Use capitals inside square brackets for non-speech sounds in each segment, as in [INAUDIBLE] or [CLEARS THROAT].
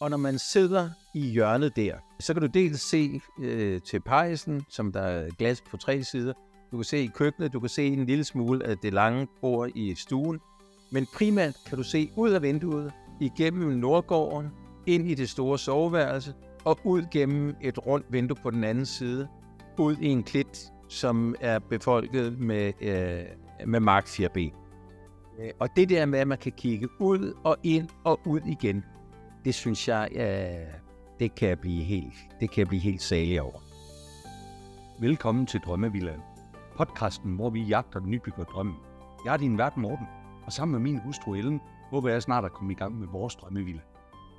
Og når man sidder i hjørnet der, så kan du dels se øh, til pejsen, som der er glas på tre sider. Du kan se i køkkenet, du kan se en lille smule af det lange bord i stuen. Men primært kan du se ud af vinduet, igennem Nordgården, ind i det store soveværelse, og ud gennem et rundt vindue på den anden side, ud i en klit, som er befolket med, øh, med mark 4B. Øh, og det der med, at man kan kigge ud og ind og ud igen, det synes jeg, øh, det kan jeg blive helt, det kan jeg blive helt salig over. Velkommen til Drømmevillaen. Podcasten, hvor vi jagter den nybygger drømmen. Jeg er din vært Morten, og sammen med min hustru Ellen, håber jeg snart at komme i gang med vores drømmevilla.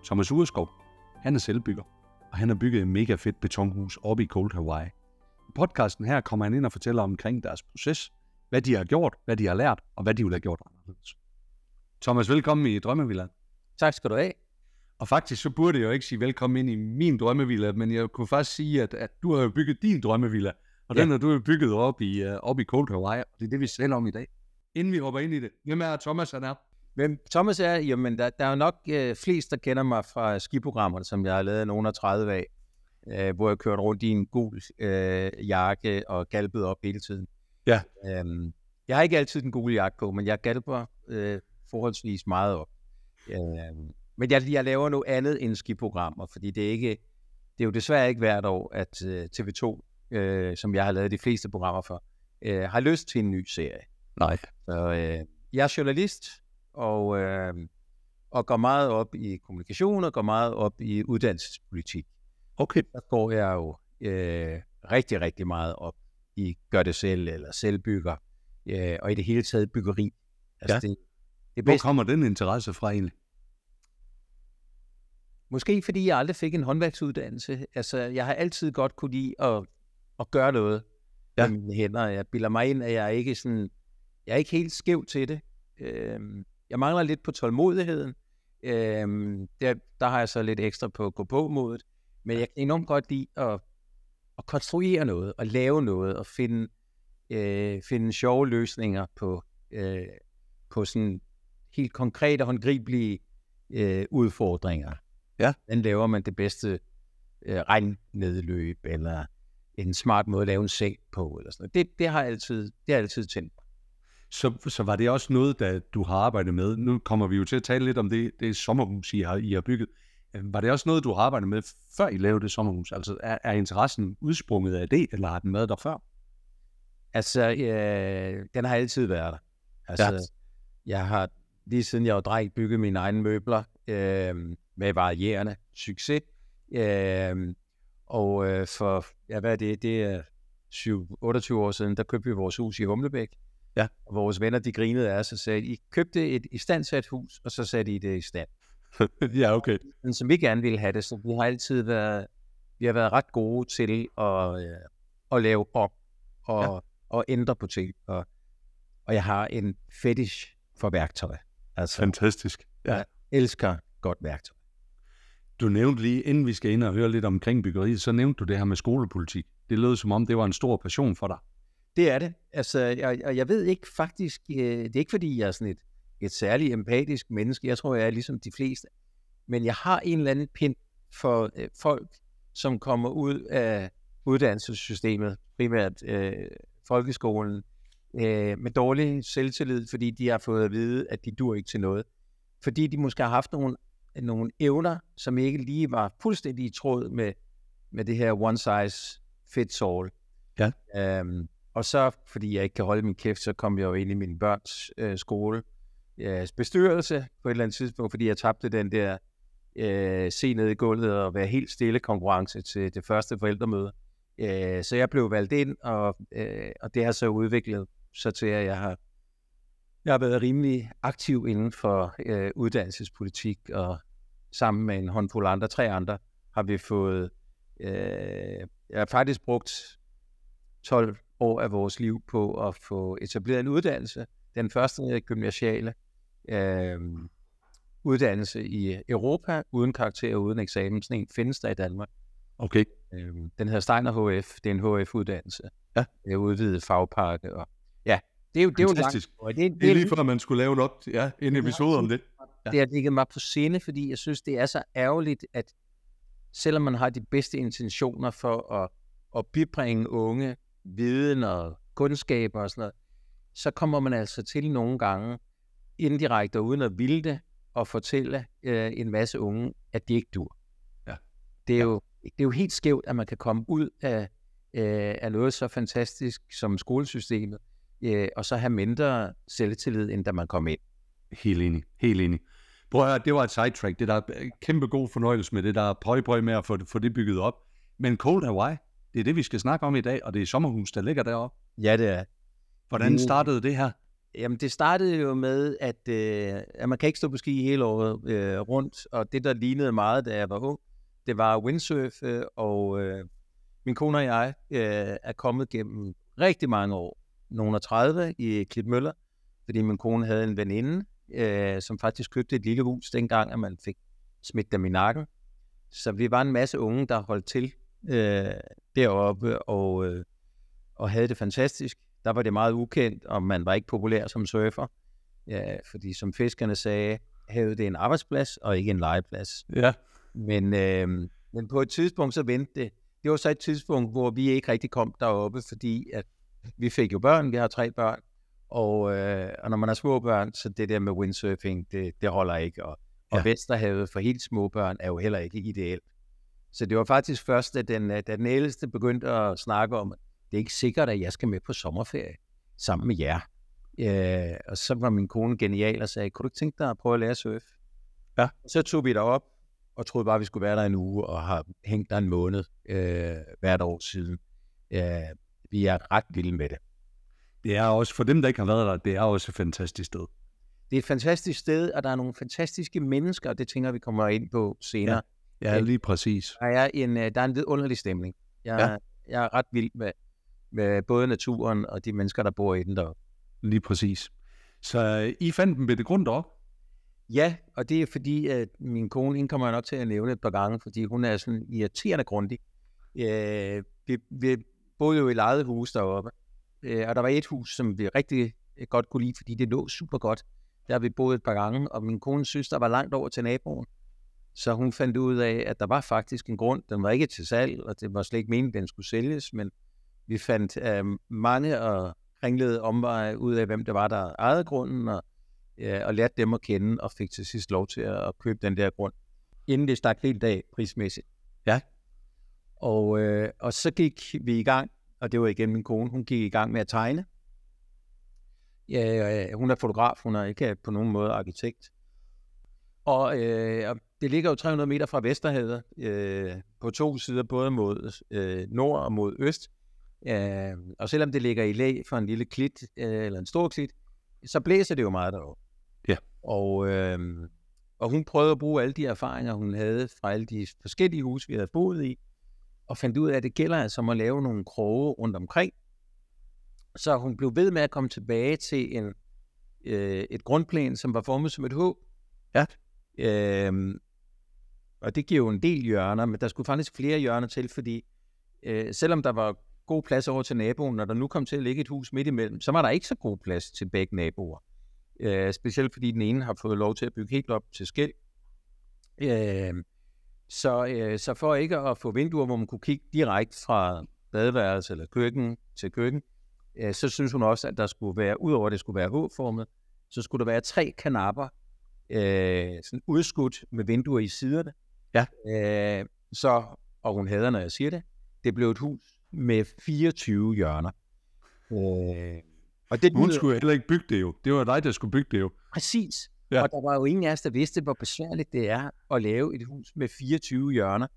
Thomas Ureskov, han er selvbygger, og han har bygget et mega fedt betonhus oppe i Cold Hawaii. I podcasten her kommer han ind og fortæller omkring deres proces, hvad de har gjort, hvad de har lært, og hvad de vil have gjort anderledes. Thomas, velkommen i Drømmevillaen. Tak skal du have. Og faktisk så burde jeg jo ikke sige velkommen ind i min drømmevilla, men jeg kunne faktisk sige, at, at du har jo bygget din drømmevilla, og Ja. den har du jo bygget op i, uh, op i Cold Hawaii, og det er det, vi taler om i dag. Inden vi hopper ind i det, hvem er Thomas han er? Hvem Thomas er, jamen der, der er jo nok øh, flest, der kender mig fra skiprogrammerne, som jeg har lavet nogen af 30 af, øh, hvor jeg kørte rundt i en gul øh, jakke og galpede op hele tiden. Ja. Øhm, jeg har ikke altid den gule jakke på, men jeg galper øh, forholdsvis meget op. Øhm, men jeg, jeg laver noget andet end skiprogrammer, fordi det er, ikke, det er jo desværre ikke hvert år, at øh, TV2, øh, som jeg har lavet de fleste programmer for, øh, har lyst til en ny serie. Nej. Så øh, jeg er journalist, og, øh, og går meget op i kommunikation, og går meget op i uddannelsespolitik. Okay. Der går jeg jo øh, rigtig, rigtig meget op i gør det selv, eller selvbygger, øh, og i det hele taget byggeri. Altså Ja. det, det er Hvor kommer den interesse fra egentlig? Måske fordi jeg aldrig fik en håndværksuddannelse. Altså, jeg har altid godt kunne lide at, at gøre noget Ja. med mine hænder. Jeg bilder mig ind, at jeg er ikke sådan, jeg er ikke helt skæv til det. Øhm, jeg mangler lidt på tålmodigheden. Øhm, der, der har jeg så lidt ekstra på gå på modet. Men jeg kan enormt godt lide at, at konstruere noget, og lave noget, og finde, øh, finde sjove løsninger på, øh, på sådan helt konkrete, håndgribelige øh, udfordringer. Ja. Hvordan laver man det bedste øh, regnnedløb, eller en smart måde at lave en seng på, eller sådan noget. Det, det har jeg altid, det har jeg altid tændt. Så, så var det også noget, der du har arbejdet med? Nu kommer vi jo til at tale lidt om det, det sommerhus, I har, I har bygget. Øh, Var det også noget, du har arbejdet med, før I lavede det sommerhus? Altså, er, er interessen udsprunget af det, eller har den været der før? Altså, øh, den har altid været der. Altså, ja. jeg har lige siden jeg var dreng bygget mine egne møbler øh, med varierende succes. Øh, og øh, for, ja, hvad er det? Det er 7, 28 år siden, der købte vi vores hus i Humlebæk. Ja. Og vores venner, de grinede af os og sagde, I købte et istandsat hus, og så satte I det i stand. [LAUGHS] ja, okay. Men som vi gerne ville have det, så vi har altid været, vi har været ret gode til at, øh, at lave op og, Ja. og ændre på ting. Og, og jeg har en fetish for værktøj. Altså, jeg Fantastisk. Ja. elsker godt værktøj. Du nævnte lige, inden vi skal ind og høre lidt omkring byggeriet, så nævnte du det her med skolepolitik. Det lød som om, det var en stor passion for dig. Det er det. Altså, jeg, og jeg ved ikke faktisk, øh, det er ikke fordi, jeg er sådan et, et særligt empatisk menneske. Jeg tror, jeg er ligesom de fleste. Men jeg har en eller anden pind for øh, folk, som kommer ud af uddannelsessystemet, primært øh, folkeskolen, øh, med dårlig selvtillid, fordi de har fået at vide, at de dur ikke til noget. Fordi de måske har haft nogle, nogle evner, som ikke lige var fuldstændig i tråd med, med det her one size fits all. Ja. Øhm, og så, fordi jeg ikke kan holde min kæft, så kom jeg jo ind i min børns øh, skole øh, bestyrelse på et eller andet tidspunkt, fordi jeg tabte den der øh, se ned i gulvet og være helt stille konkurrence til det første forældremøde. Øh, så jeg blev valgt ind, og, øh, og det har så udviklet sig til, at jeg har, jeg har været rimelig aktiv inden for øh, uddannelsespolitik, og sammen med en håndfuld andre, tre andre, har vi fået, øh, jeg har faktisk brugt 12 år af vores liv på at få etableret en uddannelse. Den første gymnasiale øh, uddannelse i Europa, uden karakter og uden eksamen. Sådan en findes der i Danmark. Okay. Øh, den hedder Steiner HF. Det er en HF-uddannelse. Ja. Det er udvidet fagpakke. Og, ja, det er jo, det er jo langt. Fantastisk. Og det, Det er lige før, man skulle lave en op, ja, en episode om det. Ja. Det har ligget mig på sinde, fordi jeg synes, det er så ærgerligt, at selvom man har de bedste intentioner for at, at bibringe unge viden og kundskaber og sådan noget, så kommer man altså til nogle gange indirekte uden at ville det, og fortælle øh, en masse unge, at de ikke dur. Ja. Det, er jo, det er jo helt skævt, at man kan komme ud af, øh, af noget så fantastisk som skolesystemet, øh, og så have mindre selvtillid, end da man kom ind. Helt enig, helt enig. Prøv at høre, det var et sidetrack. Det der er kæmpe god fornøjelse med det der prøj med at få, få det bygget op. Men Cold Hawaii, det er det, vi skal snakke om i dag, og det er sommerhus, der ligger deroppe. Ja, det er. Hvordan startede det her? Jamen, det startede jo med, at, øh, at man kan ikke stå på ski hele året øh, rundt, og det, der lignede meget, da jeg var ung, det var windsurf, øh, og øh, min kone og jeg øh, er kommet gennem rigtig mange år, nogle 30 i Klitmøller, fordi min kone havde en veninde, øh, som faktisk købte et lille hus dengang, at man fik smidt dem i nakken. Så vi var en masse unge, der holdt til øh, deroppe og, øh, og havde det fantastisk. Der var det meget ukendt, og man var ikke populær som surfer. Ja, fordi som fiskerne sagde, havet det en arbejdsplads og ikke en legeplads. Ja. Men, øh, men på et tidspunkt så vendte det. Det var så et tidspunkt, hvor vi ikke rigtig kom deroppe, fordi at vi fik jo børn, vi har tre børn, og, øh, og når man har små børn, så det der med windsurfing, det, det holder ikke. Og, og ja. Vesterhavet for helt små børn er jo heller ikke ideelt. Så det var faktisk først, at den, da den ældste begyndte at snakke om, det er ikke sikkert, at jeg skal med på sommerferie sammen med jer. Øh, og så var min kone genial og sagde, kunne du ikke tænke dig at prøve at lære at surfe? Ja. Så tog vi derop og troede bare, at vi skulle være der en uge og har hængt der en måned øh, hvert år siden. Øh, vi er ret vilde med det. Det er også, for dem, der ikke har været der, det er også et fantastisk sted. Det er et fantastisk sted, og der er nogle fantastiske mennesker, og det tænker vi kommer ind på senere. Ja, ja lige præcis. Der er en, øh, der er en underlig stemning. Jeg, ja. jeg er ret vild med, med både naturen og de mennesker, der bor i den der. Lige præcis. Så øh, I fandt ved det grund op? Ja, og det er fordi, at min kone, hende kommer jeg nok til at nævne et par gange, fordi hun er sådan irriterende grundig. Øh, vi, vi boede jo i lejet hus deroppe, øh, og der var et hus, som vi rigtig øh, godt kunne lide, fordi det lå super godt. Der har vi boet et par gange, og min kones søster var langt over til naboen. Så hun fandt ud af, at der var faktisk en grund. Den var ikke til salg, og det var slet ikke meningen, at den skulle sælges, men vi fandt øh, mange og ringlede omveje ud af, hvem det var, der ejede grunden, og, øh, og lærte dem at kende, og fik til sidst lov til at, at købe den der grund, inden det stak helt af prismæssigt. Ja. Og, øh, og så gik vi i gang, og det var igen min kone, hun gik i gang med at tegne. Ja, hun er fotograf, hun er ikke på nogen måde arkitekt. Og øh, det ligger jo 300 meter fra Vesterhavet, øh, på to sider, både mod øh, nord og mod øst. Øh, og selvom det ligger i læ for en lille klit, øh, eller en stor klit, så blæser det jo meget derovre. Ja. Og, øh, og hun prøvede at bruge alle de erfaringer, hun havde fra alle de forskellige huse, vi havde boet i, og fandt ud af, at det gælder altså om at lave nogle kroge rundt omkring. Så hun blev ved med at komme tilbage til en, øh, et grundplan, som var formet som et H. Ja. Øh, og det giver jo en del hjørner, men der skulle faktisk flere hjørner til, fordi øh, selvom der var god plads over til naboen, når der nu kom til at ligge et hus midt imellem, så var der ikke så god plads til begge naboer. Øh, specielt fordi den ene har fået lov til at bygge helt op til skæld. Øh, så, øh, så for ikke at få vinduer, hvor man kunne kigge direkte fra badeværelse eller køkken til køkken, øh, så synes hun også, at der skulle være, udover at det skulle være H-formet, så skulle der være tre kanapper, øh, sådan udskudt med vinduer i siderne. Ja. Øh, så, og hun hader, når jeg siger det, det blev et hus med 24 hjørner. Øh, og det hun skulle heller ikke bygge det jo. Det var dig, der skulle bygge det jo. Præcis. Ja. Og der var jo ingen af os, der vidste, hvor besværligt det er at lave et hus med 24 hjørner.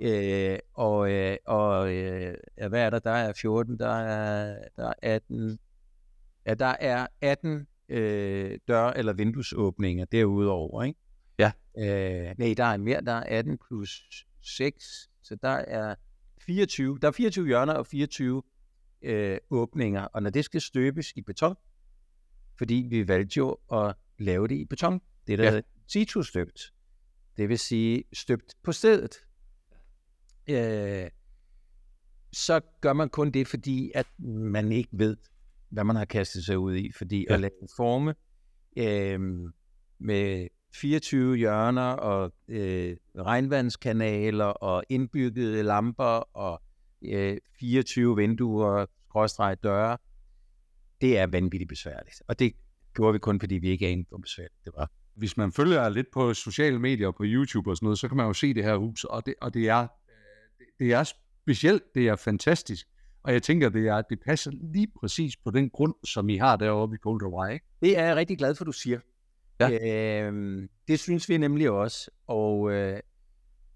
Øh, og øh, og øh, hvad er der? Der er 14, der er, der er 18. Ja, der er 18 øh, dør- eller vinduesåbninger derudover, ikke? Ja. Øh, nej, der er mere. Der er 18 plus 6, så der er 24. Der er 24 hjørner og 24 øh, åbninger, og når det skal støbes i beton, fordi vi valgte jo at lave det i beton, det der ja. hedder situ-støbt, det vil sige støbt på stedet, øh, så gør man kun det, fordi at man ikke ved, hvad man har kastet sig ud i, fordi ja. at lave forme øh, med 24 hjørner og øh, regnvandskanaler og indbyggede lamper og øh, 24 vinduer, skråstreg døre. Det er vanvittigt besværligt. Og det gjorde vi kun, fordi vi ikke anede, hvor besværligt det var. Hvis man følger lidt på sociale medier og på YouTube og sådan noget, så kan man jo se det her hus, og det, og det er, øh, det er specielt, det er fantastisk. Og jeg tænker, det, er, det passer lige præcis på den grund, som I har deroppe i Coldwater ikke? Det er jeg rigtig glad for, du siger. Ja. Øh, det synes vi nemlig også. Og, øh,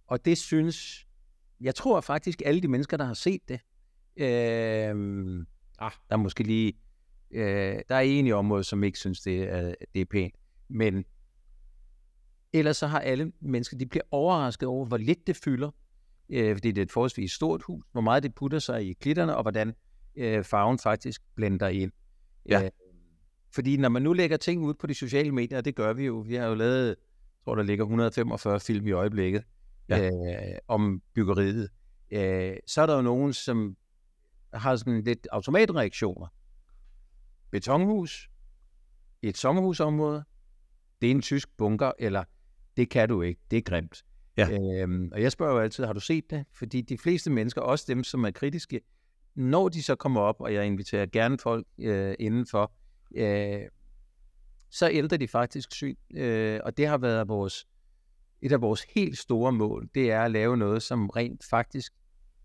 og det synes, jeg tror faktisk, alle de mennesker, der har set det, øh, ah, der er måske lige, øh, der er en i området, som ikke synes, det er, det er pænt. Men ellers så har alle mennesker, de bliver overrasket over, hvor lidt det fylder, øh, fordi det er et forholdsvis stort hus, hvor meget det putter sig i klitterne, og hvordan øh, farven faktisk blender ind. Ja. Øh, fordi når man nu lægger ting ud på de sociale medier, og det gør vi jo, vi har jo lavet, jeg tror der ligger 145 film i øjeblikket ja. øh, om byggeriet, øh, så er der jo nogen, som har sådan lidt automatreaktioner. Betonhus, et sommerhusområde, det er en tysk bunker, eller det kan du ikke, det er grimt. Ja. Øhm, og jeg spørger jo altid, har du set det? Fordi de fleste mennesker, også dem, som er kritiske, når de så kommer op, og jeg inviterer gerne folk øh, indenfor, øh, så ældrer de faktisk syn. Øh, og det har været vores, et af vores helt store mål, det er at lave noget, som rent faktisk,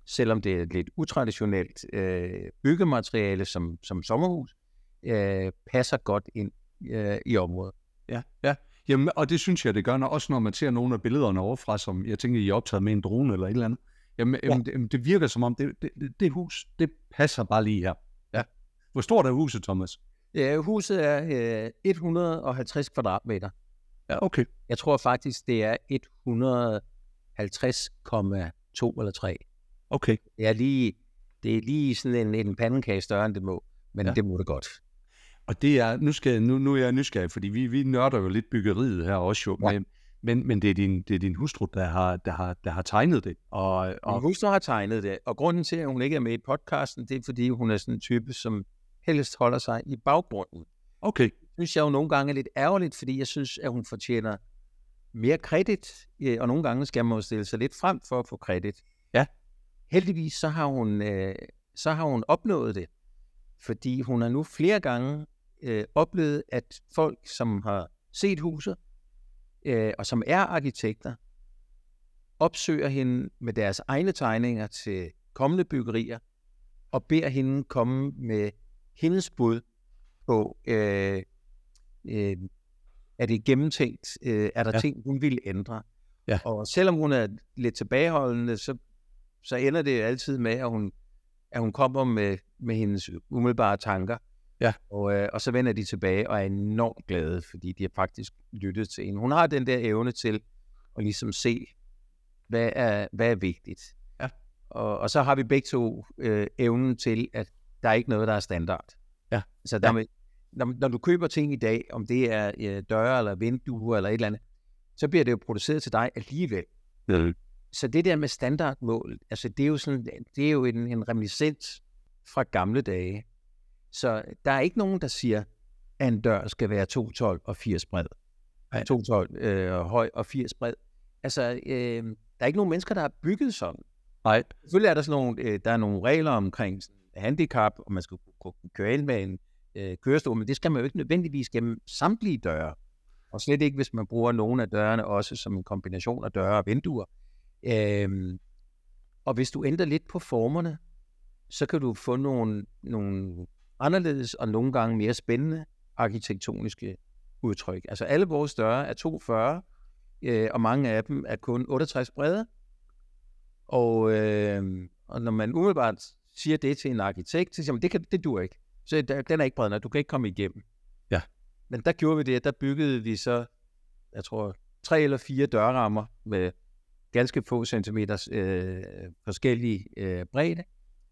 selvom det er et lidt utraditionelt øh, byggemateriale som, som sommerhus, øh, passer godt ind øh, i området. Ja, ja. Jamen, og det synes jeg, det gør, når, også når man ser nogle af billederne overfra, som jeg tænker, I er optaget med en drone eller et eller andet. Jamen, ja. jamen det, det virker som om, det, det, det hus, det passer bare lige her. Ja. Hvor stort er huset, Thomas? Ja, huset er øh, 150 kvadratmeter. Ja, okay. Jeg tror faktisk, det er 150,2 eller 3. Okay. Det er lige, det er lige sådan en, en pandekage større, end det må. Men ja. det må det godt. Og det er, nu, skal, nu, nu er jeg nysgerrig, fordi vi, vi nørder jo lidt byggeriet her også jo, ja. men, men, men det, er din, det er din hustru, der har, der har, der har tegnet det. Og, og... Min hustru har tegnet det, og grunden til, at hun ikke er med i podcasten, det er, fordi hun er sådan en type, som helst holder sig i baggrunden. Okay. Det synes jeg jo nogle gange er lidt ærgerligt, fordi jeg synes, at hun fortjener mere kredit, og nogle gange skal man jo stille sig lidt frem for at få kredit. Ja. Heldigvis så har hun, øh, så har hun opnået det, fordi hun har nu flere gange øh, oplevet, at folk, som har set huset, øh, og som er arkitekter, opsøger hende med deres egne tegninger til kommende byggerier, og beder hende komme med hendes bud på, øh, øh, er det gennemtænkt, øh, er der ja. ting, hun vil ændre. Ja. Og selvom hun er lidt tilbageholdende, så, så ender det altid med, at hun, at hun kommer med, med hendes umiddelbare tanker. Ja. Og, øh, og så vender de tilbage og er enormt glade, fordi de har faktisk lyttet til hende. Hun har den der evne til at ligesom se, hvad er, hvad er vigtigt. Ja. Og, og så har vi begge to øh, evnen til, at der er ikke noget, der er standard. Ja. Så der ja. Med, når, når du køber ting i dag, om det er øh, døre eller vinduer eller et eller andet, så bliver det jo produceret til dig alligevel. Ja. Så det der med standardmål, altså det er jo sådan, det er jo en, en reminiscens fra gamle dage. Så der er ikke nogen, der siger, at en dør skal være 212 og 80 bred. 212 øh, høj og 80 bred. Altså, øh, der er ikke nogen mennesker, der har bygget sådan. Nej. Selvfølgelig er der sådan nogle, øh, der er nogle regler omkring handicap, og man skal kunne køre ind med en øh, kørestol, men det skal man jo ikke nødvendigvis gennem samtlige døre. Og slet ikke, hvis man bruger nogle af dørene også som en kombination af døre og vinduer. Øh, og hvis du ændrer lidt på formerne, så kan du få nogle, nogle anderledes og nogle gange mere spændende arkitektoniske udtryk. Altså alle vores døre er 240, øh, og mange af dem er kun 68 brede. Og, øh, og når man umiddelbart siger det til en arkitekt, så siger man, det, kan, det dur ikke. Så den er ikke bred nok, du kan ikke komme igennem. Ja. Men der gjorde vi det, der byggede vi så, jeg tror, tre eller fire dørrammer med ganske få centimeters øh, forskellige øh, bredde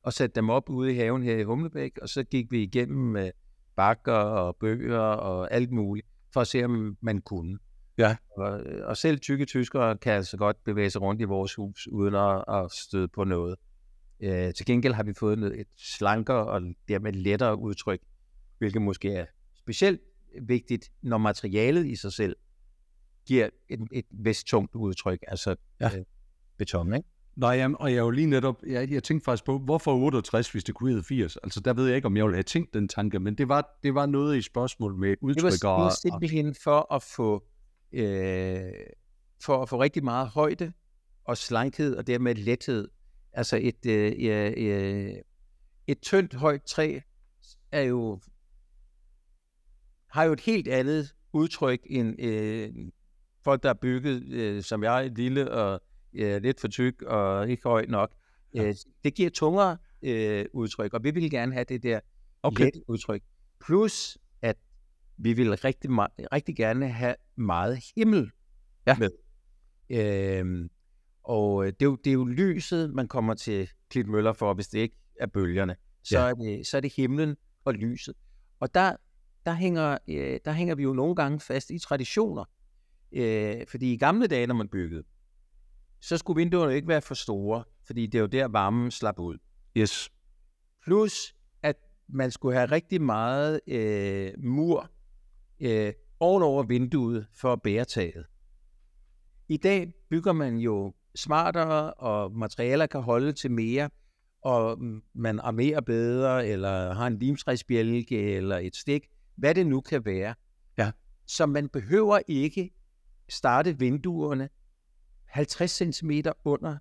og satte dem op ude i haven her i Humlebæk, og så gik vi igennem med bakker og bøger og alt muligt, for at se, om man kunne. Ja. Og, og selv tykke tyskere kan altså godt bevæge sig rundt i vores hus, uden at, at støde på noget. Øh, til gengæld har vi fået et slankere og dermed lettere udtryk, hvilket måske er specielt vigtigt, når materialet i sig selv giver et, et vist tungt udtryk, altså Ja. øh, beton, ikke? Nej, jamen, og jeg er jo lige netop, jeg, jeg tænkte faktisk på, hvorfor 68, hvis det kunne hedde 80? Altså, der ved jeg ikke, om jeg ville have tænkt den tanke, men det var, det var noget i spørgsmål med Det udtryk var, det var simpelthen for at få øh, for at få rigtig meget højde og slankhed og dermed lethed. Altså et, øh, øh, et tyndt højt træ er jo har jo et helt andet udtryk end øh, folk, der er bygget, øh, som jeg lille og øh, lidt for tyk og ikke højt nok. Ja. Øh, det giver tungere øh, udtryk, og vi vil gerne have det der Okay. let udtryk. Plus, at vi vil rigtig, rigtig gerne have meget himmel Ja. med. Øhm, og øh, det er, jo, det er jo lyset, man kommer til Klitmøller for, hvis det ikke er bølgerne. Så, Ja. er, det, så er det himlen og lyset. Og der, der, hænger, øh, der hænger vi jo nogle gange fast i traditioner. Øh, fordi i gamle dage, når man byggede, så skulle vinduerne ikke være for store, fordi det er jo der, varmen slap ud. Yes. Plus, at man skulle have rigtig meget øh, mur øh, ovenover vinduet for at bære taget. I dag bygger man jo smartere, og materialer kan holde til mere, og man armerer bedre, eller har en limtræsbjælke, eller et stik, hvad det nu kan være. Ja. Så man behøver ikke starte vinduerne 50 cm under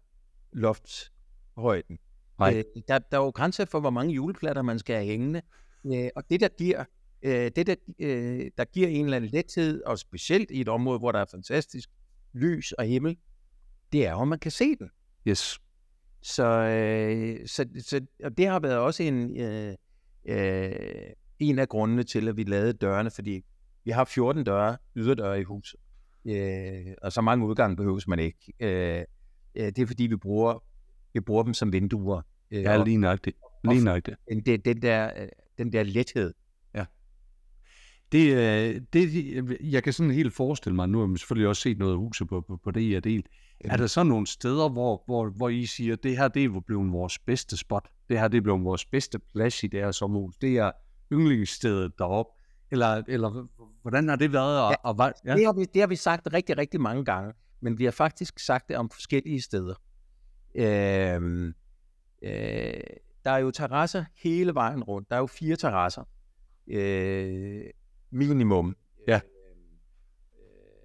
loftshøjden. Nej. Øh, der, der er jo grænser for, hvor mange juleplatter man skal have hængende. Øh, og det, der giver, øh, det der, øh, der giver en eller anden lethed, og specielt i et område, hvor der er fantastisk lys og himmel, det er at man kan se den. Yes. Så, øh, så, så og det har været også en, øh, øh, en af grundene til, at vi lavede dørene, fordi vi har 14 døre, yderdøre i huset. Øh, og så mange udgange behøves man ikke. Øh, øh, det er fordi, vi bruger, vi bruger dem som vinduer. Øh, Ja, lige nøjagtigt. Lige nøjagtigt. den, den, den, der, øh, den der lethed. Det, øh, det, jeg kan sådan helt forestille mig, nu har man selvfølgelig også set noget af huset på, på, på det, I har delt. Er der så nogle steder, hvor, hvor, hvor I siger, det her det er blevet vores bedste spot, det her det er blevet vores bedste plads i det her sommerhus, det er yndlingsstedet deroppe, eller, eller hvordan har det været? Og, Ja, og, hvad- Ja. Det, har vi, det har vi sagt rigtig, rigtig mange gange, men vi har faktisk sagt det om forskellige steder. Øh, øh, der er jo terrasser hele vejen rundt. Der er jo fire terrasser. Øh, minimum. Ja.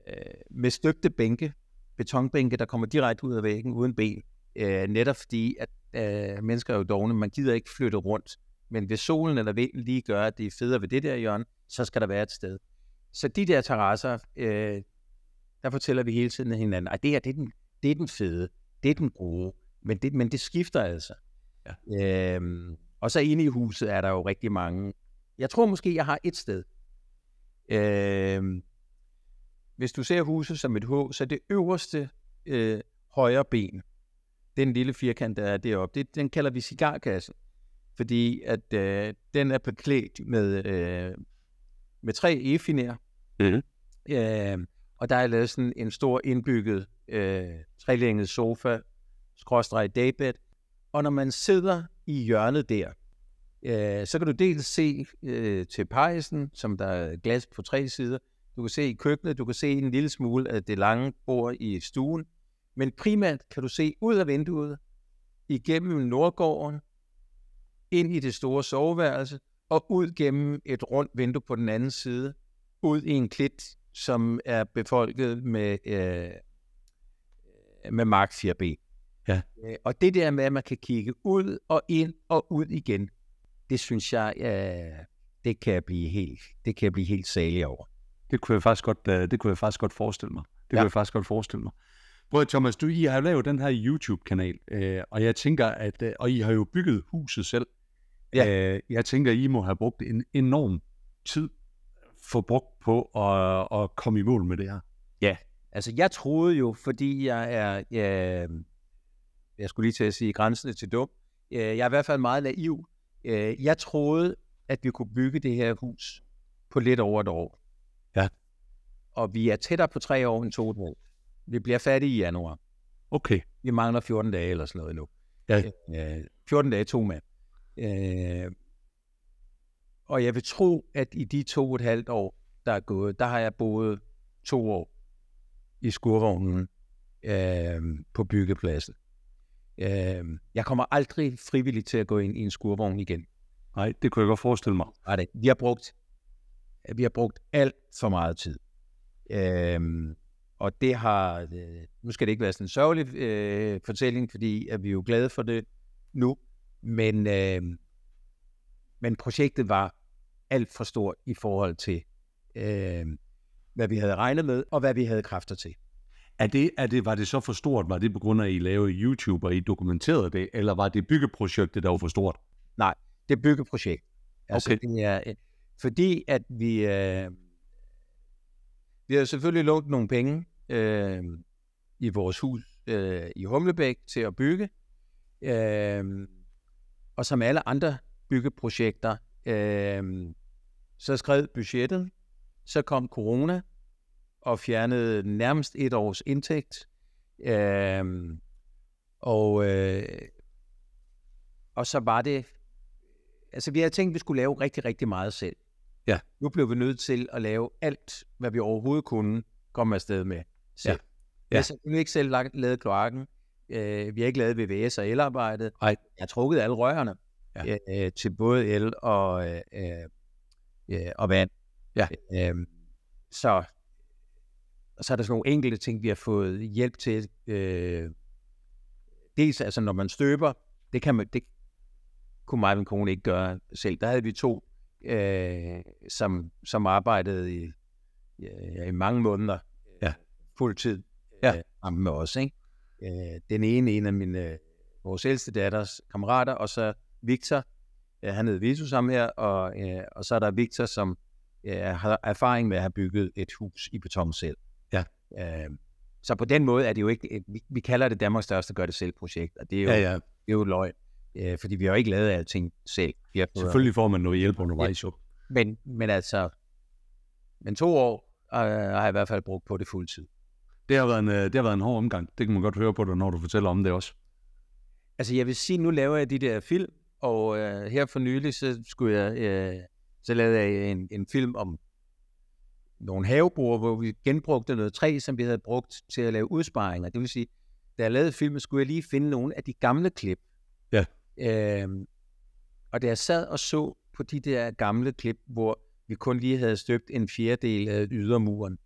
Øh, med støbte bænke, betonbænke, der kommer direkte ud af væggen uden ben. Øh, netop fordi, at øh, mennesker er jo dogne, man gider ikke flytte rundt. Men hvis solen eller vinden lige gør, at det er federe ved det der hjørne, så skal der være et sted. Så de der terrasser, øh, der fortæller vi hele tiden hinanden, at det her, det er, den, det er den fede, det er den gode, men det, men det skifter altså. Ja. Øhm, og så inde i huset er der jo rigtig mange. Jeg tror måske, jeg har et sted. Øhm, hvis du ser huset som et H, så er det øverste øh, højre ben, den lille firkant, der er deroppe, det, den kalder vi cigarkassen. Fordi at øh, den er beklædt med, øh, med tre efiner, Mhm. Øh, og der er lavet sådan en stor indbygget øh, trelænget sofa, skråstreg daybed. Og når man sidder i hjørnet der, øh, så kan du dels se øh, til pejsen, som der er glas på tre sider. Du kan se i køkkenet, du kan se en lille smule af det lange bord i stuen. Men primært kan du se ud af vinduet, igennem Nordgården, ind i det store soveværelse, og ud gennem et rundt vindue på den anden side, ud i en klit, som er befolket med, øh, med mark 4B. Ja. Øh, Og det der med, at man kan kigge ud og ind og ud igen, det synes jeg, øh, det kan jeg blive helt, det kan jeg blive helt salig over. Det kunne jeg faktisk godt, øh, det kunne jeg faktisk godt forestille mig. Det Ja. kunne jeg faktisk godt forestille mig. Prøv Thomas, du I har lavet den her YouTube-kanal, øh, og jeg tænker, at, øh, og I har jo bygget huset selv. Ja. Øh, jeg tænker, I må have brugt en enorm tid for brugt på at, at komme i mål med det her. Altså, jeg troede jo, fordi jeg er, jeg, jeg skulle lige til at sige grænsende til dum, øh, jeg er i hvert fald meget naiv. Øh, Jeg troede, at vi kunne bygge det her hus på lidt over et år. Ja. Og vi er tættere på tre år end to år. Vi bliver færdige i januar. Okay. Vi mangler 14 dage eller sådan noget nu. Ja. Øh, 14 dage, to mand. Øh, og jeg vil tro, at i de to og et halvt år, der er gået, der har jeg boet to år i skurvognen øh, på byggepladsen. Øh, jeg kommer aldrig frivilligt til at gå ind i en skurvogn igen. Nej, det kunne jeg godt forestille mig. Nej, det. Vi har brugt, vi har brugt alt for meget tid. Øhm, og det har, øh, nu skal det ikke være sådan en sørgelig øh, fortælling, fordi at vi er jo glade for det nu, men, øh, men projektet var alt for stort i forhold til, øh, hvad vi havde regnet med, og hvad vi havde kræfter til. Er det, er det, var det så for stort? Var det på grund af, at I lavede YouTube, og I dokumenterede det? Eller var det byggeprojektet, der var for stort? Nej, det er byggeprojekt. Altså, Okay. det er, øh, fordi at vi, øh, vi har selvfølgelig lånt nogle penge øh, i vores hus øh, i Humlebæk til at bygge. Øh, og som alle andre byggeprojekter, øh, så skred budgettet, så kom corona og fjernede nærmest et års indtægt. Øh, og, øh, og så var det altså vi havde tænkt, at vi skulle lave rigtig, rigtig meget selv. Ja. Nu blev vi nødt til at lave alt, hvad vi overhovedet kunne komme afsted med selv. Ja. Vi har selvfølgelig ikke selv lavet kloakken. Øh, vi har ikke lavet VVS og elarbejdet. Nej. Jeg har trukket alle rørene Ja. øh, til både el og, øh, øh, og vand. Ja. Øh, så, så er der sådan nogle enkelte ting, vi har fået hjælp til. Øh, dels altså, når man støber, det kan man, det kunne mig og min kone ikke gøre selv. Der havde vi to, øh, som, som arbejdede i, ja, i mange måneder Ja. fuldtid Ja. øh, sammen med os. Ikke? Øh, den ene, en af mine, øh, vores ældste datters kammerater, og så Victor, øh, han hed Vitus ham her, og, øh, og så er der Victor, som øh, har erfaring med at have bygget et hus i beton selv. Ja. Øh, så på den måde er det jo ikke, vi, vi kalder det Danmarks største gør det selv projekt, og det er jo, Ja, ja. det er jo løgn, øh, fordi vi har jo ikke lavet alting selv. Fået- Selvfølgelig får man noget hjælp undervejs. Jo. Men, men altså, men to år øh, har jeg i hvert fald brugt på det fuldtid. Det har, været en, øh, det har været en hård omgang. Det kan man godt høre på dig, når du fortæller om det også. Altså jeg vil sige, nu laver jeg de der film, og øh, her for nylig, så skulle jeg, øh, så lavede jeg en, en film om nogle havebord, hvor vi genbrugte noget træ, som vi havde brugt til at lave udsparinger. Det vil sige, da jeg lavede filmen, skulle jeg lige finde nogle af de gamle klip. Ja. Øhm, og da jeg sad og så på de der gamle klip, hvor vi kun lige havde støbt en fjerdedel af ydermuren,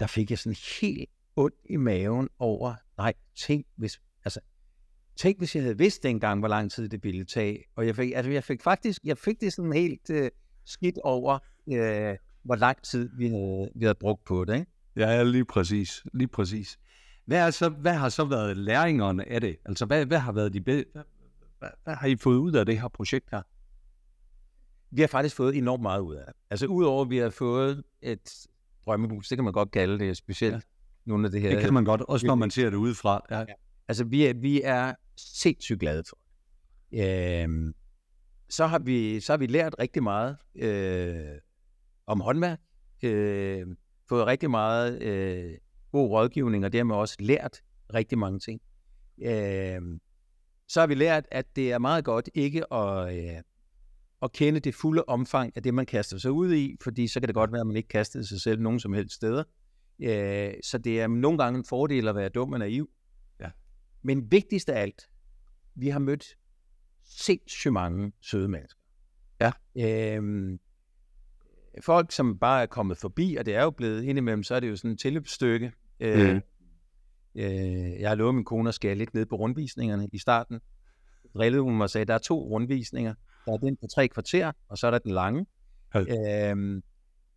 der fik jeg sådan helt ondt i maven over, nej, tænk hvis, altså, tænk hvis jeg havde vidst dengang, hvor lang tid det ville tage. Og jeg fik, altså, jeg fik faktisk, jeg fik det sådan helt øh, skidt over, øh, hvor lang tid vi havde, vi havde brugt på det. Ikke? Ja, ja, lige præcis. Lige præcis. Hvad, er så, hvad har så været læringerne af det? Altså, hvad, hvad har været de bedre? Hvad, hvad, hvad har I fået ud af det her projekt her? Vi har faktisk fået enormt meget ud af det. Altså udover at vi har fået et drømmehus, det kan man godt kalde det, specielt Ja. ja. nogle af det her. Det kan man godt, også når man ser det udefra. Ja. Altså, vi er, vi er sindssygt glade for det. Øhm, så, har vi, så har vi lært rigtig meget øh, om håndværk, øh, fået rigtig meget øh, god rådgivning, og dermed også lært rigtig mange ting. Øh, så har vi lært, at det er meget godt ikke at, øh, at kende det fulde omfang af det, man kaster sig ud i, fordi så kan det godt være, at man ikke kaster sig selv nogen som helst steder. Øh, så det er nogle gange en fordel at være dum og naiv. Men vigtigst af alt, vi har mødt sindssygt mange søde mennesker. Ja. Øhm, folk, som bare er kommet forbi, og det er jo blevet indimellem, så er det jo sådan et tilløbsstykke. Øh, Mhm. øh, jeg har lovet min kone at skære lidt ned på rundvisningerne i starten. Drillede hun mig og sagde, der er to rundvisninger. Der er den på tre kvarter, og så er der den lange. Ja. Øhm,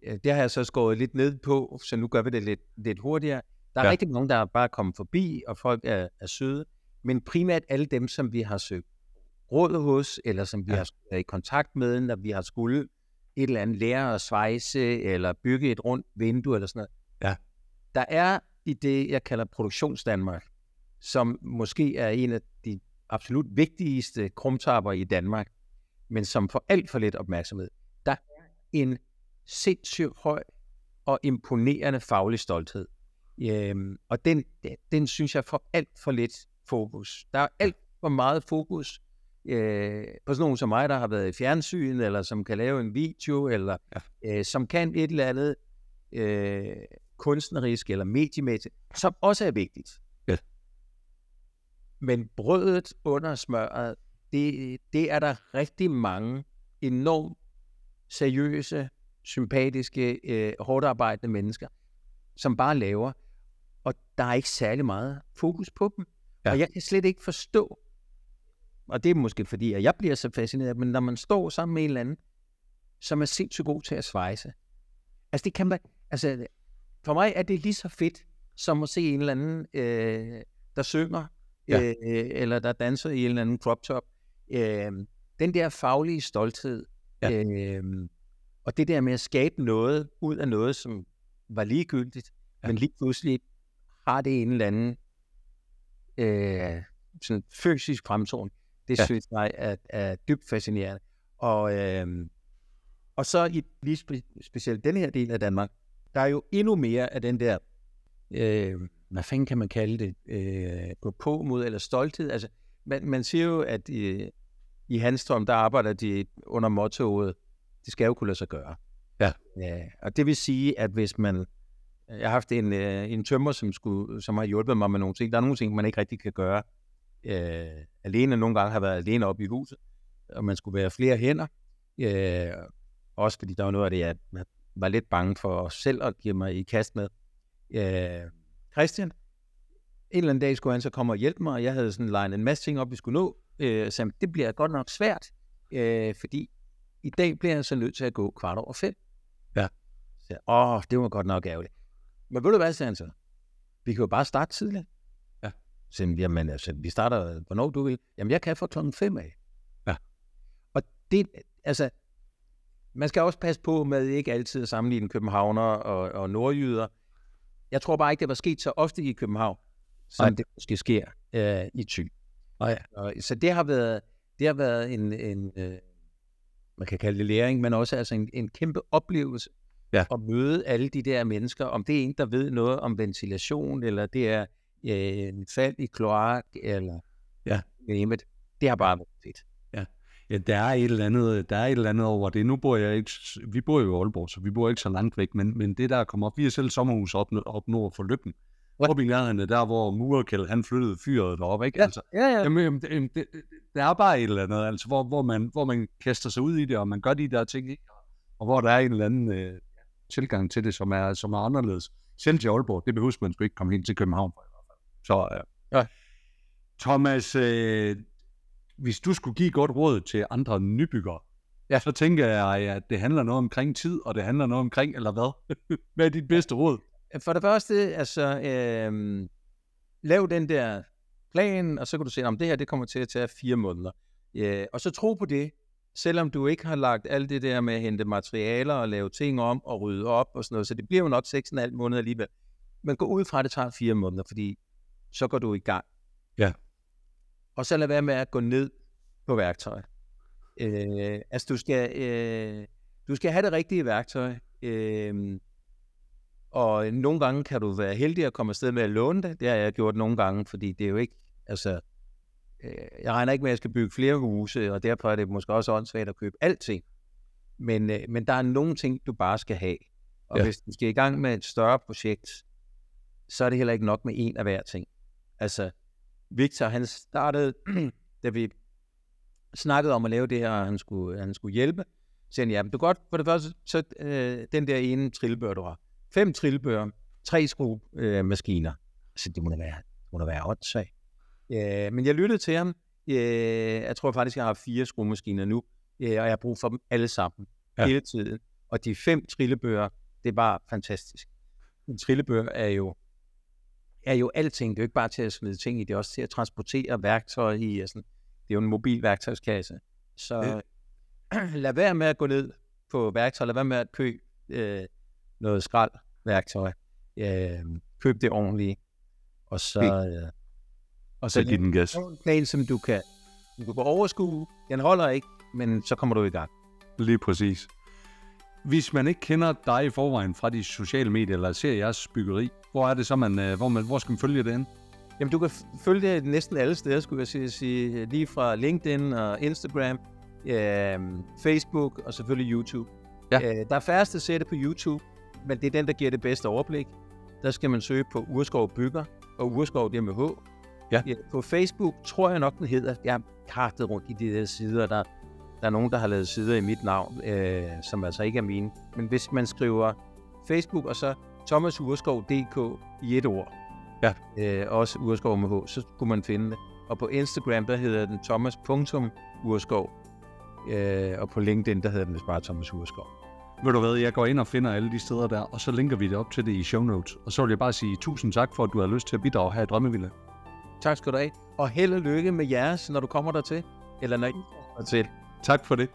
øh, det har jeg så skåret lidt ned på, så nu gør vi det lidt, lidt hurtigere. Der er Ja. rigtig mange, der er bare kommet forbi, og folk er, er søde. Men primært alle dem, som vi har søgt råd hos, eller som vi ja. har været i kontakt med, når vi har skulle et eller andet lære at svejse, eller bygge et rundt vindue, eller sådan noget. Ja. Der er i det, jeg kalder produktionsdanmark, som måske er en af de absolut vigtigste krumtapper i Danmark, men som får alt for lidt opmærksomhed. Der er en sindssygt høj og imponerende faglig stolthed. Øhm, og den, den, den synes jeg får alt for lidt fokus. Der er alt for meget fokus øh, på sådan nogen som mig, der har været i fjernsyn, eller som kan lave en video, eller Ja. øh, som kan et eller andet, øh, kunstnerisk eller mediemæssigt, som også er vigtigt. Ja. Men brødet under smøret, det, det er der rigtig mange enormt seriøse, sympatiske, øh, hårdt arbejdende mennesker, som bare laver. Og der er ikke særlig meget fokus på dem. Ja. Og jeg kan slet ikke forstå, og det er måske fordi, at jeg bliver så fascineret, men når man står sammen med en eller anden, som er sindssygt god til at svejse. Altså det kan man, altså for mig er det lige så fedt, som at se en eller anden, øh, der synger, ja. øh, eller der danser i en eller anden crop top. Øh, den der faglige stolthed, ja. øh, og det der med at skabe noget ud af noget, som var ligegyldigt, ja. men lige pludselig har det en eller anden øh, sådan fysisk fremtoning. Det ja. synes jeg er, er dybt fascinerende. Og, øh, og så i lige spe, specielt den her del af Danmark, der er jo endnu mere af den der, øh, hvad fanden kan man kalde det, øh, på på mod eller stolthed. Altså, man, man siger jo, at i, i Hanstrøm, der arbejder de under mottoet, det skal jo kunne lade sig gøre. Ja. ja. Og det vil sige, at hvis man, jeg har haft en, øh, en tømmer, som, skulle, som har hjulpet mig med nogle ting. Der er nogle ting, man ikke rigtig kan gøre øh, alene. Nogle gange har været alene oppe i huset, og man skulle være flere hænder. Øh, også fordi der var noget af det, jeg var lidt bange for selv at give mig i kast med. Øh, Christian, en eller anden dag skulle han så komme og hjælpe mig, og jeg havde sådan legnet en masse ting op, vi skulle nå. Øh, så det bliver godt nok svært, øh, fordi i dag bliver jeg så nødt til at gå kvart over fem. Ja. Så, åh, det var godt nok ærgerligt. Men ved du hvad, sagde han så? Vi kan jo bare starte tidligt. Ja. Så, jamen, altså, vi starter, hvornår du vil. Jamen, jeg kan fra klokken 5 af. Ja. Og det, altså, man skal også passe på med ikke altid at sammenligne københavner og, og nordjyder. Jeg tror bare ikke, det var sket så ofte i København, som Nej. det måske sker øh, i Thy. Nej. Og, så det har været, det har været en, en øh, man kan kalde det læring, men også altså en, en kæmpe oplevelse ja. at møde alle de der mennesker, om det er en, der ved noget om ventilation, eller det er øh, en fald i kloak, eller ja. name Det har bare været fedt. Ja. Ja, der er et eller andet, der er et eller andet over det. Nu bor jeg ikke, vi bor jo i Aalborg, så vi bor ikke så langt væk, men, men det der kommer op, vi har selv sommerhus op, op nord for Lykken. Nærheden der, hvor Murkel, han flyttede fyret deroppe, ikke? Ja, altså, ja, ja. Jamen, jamen, det, det, der er bare et eller andet, altså, hvor, hvor, man, hvor man kaster sig ud i det, og man gør de der ting, ikke? Og hvor der er en eller anden øh, tilgang til det, som er, som er anderledes. Selv til Aalborg, det behøver man sgu ikke komme hen til København for i hvert fald. Så, øh, ja. Thomas, øh, hvis du skulle give godt råd til andre nybyggere, ja. så tænker jeg, at det handler noget omkring tid, og det handler noget omkring, eller hvad? [LAUGHS] hvad er dit bedste råd? For det første, altså, øh, lav den der plan, og så kan du se, om det her det kommer til at tage fire måneder. Øh, og så tro på det, selvom du ikke har lagt alt det der med at hente materialer og lave ting om og rydde op og sådan noget, så det bliver jo nok 6,5 måneder alligevel. Men gå ud fra, at det tager fire måneder, fordi så går du i gang. Ja. Og så lad være med at gå ned på værktøj. Øh, altså, du skal, øh, du skal have det rigtige værktøj. Øh, og nogle gange kan du være heldig at komme afsted med at låne det. Det har jeg gjort nogle gange, fordi det er jo ikke, altså, øh, jeg regner ikke med, at jeg skal bygge flere huse, og derfor er det måske også åndssvagt at købe alting. Men, øh, men der er nogle ting, du bare skal have. Og ja. hvis du skal i gang med et større projekt, så er det heller ikke nok med en af hver ting. Altså, Victor, han startede, [CLEARS THROAT] da vi snakkede om at lave det her, og han skulle, han skulle hjælpe, så sagde han, ja, men du godt, for det første, så øh, den der ene trillebør, du har, fem trillebøger, tre skruemaskiner. Øh, så det må da være, må da være åndssvagt. Øh, men jeg lyttede til ham. Øh, jeg tror faktisk, jeg har fire skruemaskiner nu, øh, og jeg har brug for dem alle sammen, ja. hele tiden. Og de fem trillebøger, det er bare fantastisk. En trillebør er jo er jo alting. Det er jo ikke bare til at smide ting i, det er også til at transportere værktøj i. Sådan. Det er jo en mobil værktøjskasse. Så ja. [CLEARS THROAT] lad være med at gå ned på værktøj, lad være med at købe øh, noget skrald værktøj. Øh, køb det ordentligt, og så... Øh, og så giv den gas. En plan, som du kan, du kan overskue. Den holder ikke, men så kommer du i gang. Lige præcis. Hvis man ikke kender dig i forvejen fra de sociale medier, eller ser jeres byggeri, hvor er det så, man, øh, hvor, man, hvor skal man følge det ind? Jamen, du kan følge det næsten alle steder, skulle jeg sige. lige fra LinkedIn og Instagram, øh, Facebook og selvfølgelig YouTube. Ja. Øh, der er færreste sætte på YouTube, men det er den, der giver det bedste overblik. der skal man søge på Urskov Bygger, og Urskov det med H. Ja. På Facebook tror jeg nok, den hedder. Jeg har kartet rundt i de der sider, der, der er nogen, der har lavet sider i mit navn, øh, som altså ikke er mine. Men hvis man skriver Facebook og så Thomas Urskov DK i et ord, Ja. øh, også Urskov med H, så kunne man finde det. Og på Instagram, der hedder den thomas.urskov, øh, og på LinkedIn, der hedder den vist bare Thomas Urskov. Ved du hvad, jeg går ind og finder alle de steder der, og så linker vi det op til det i show notes. Og så vil jeg bare sige tusind tak for, at du har lyst til at bidrage her i Drømmevilla. Tak skal du have, og held og lykke med jeres, når du kommer dertil, eller når I kommer dertil. Tak for det.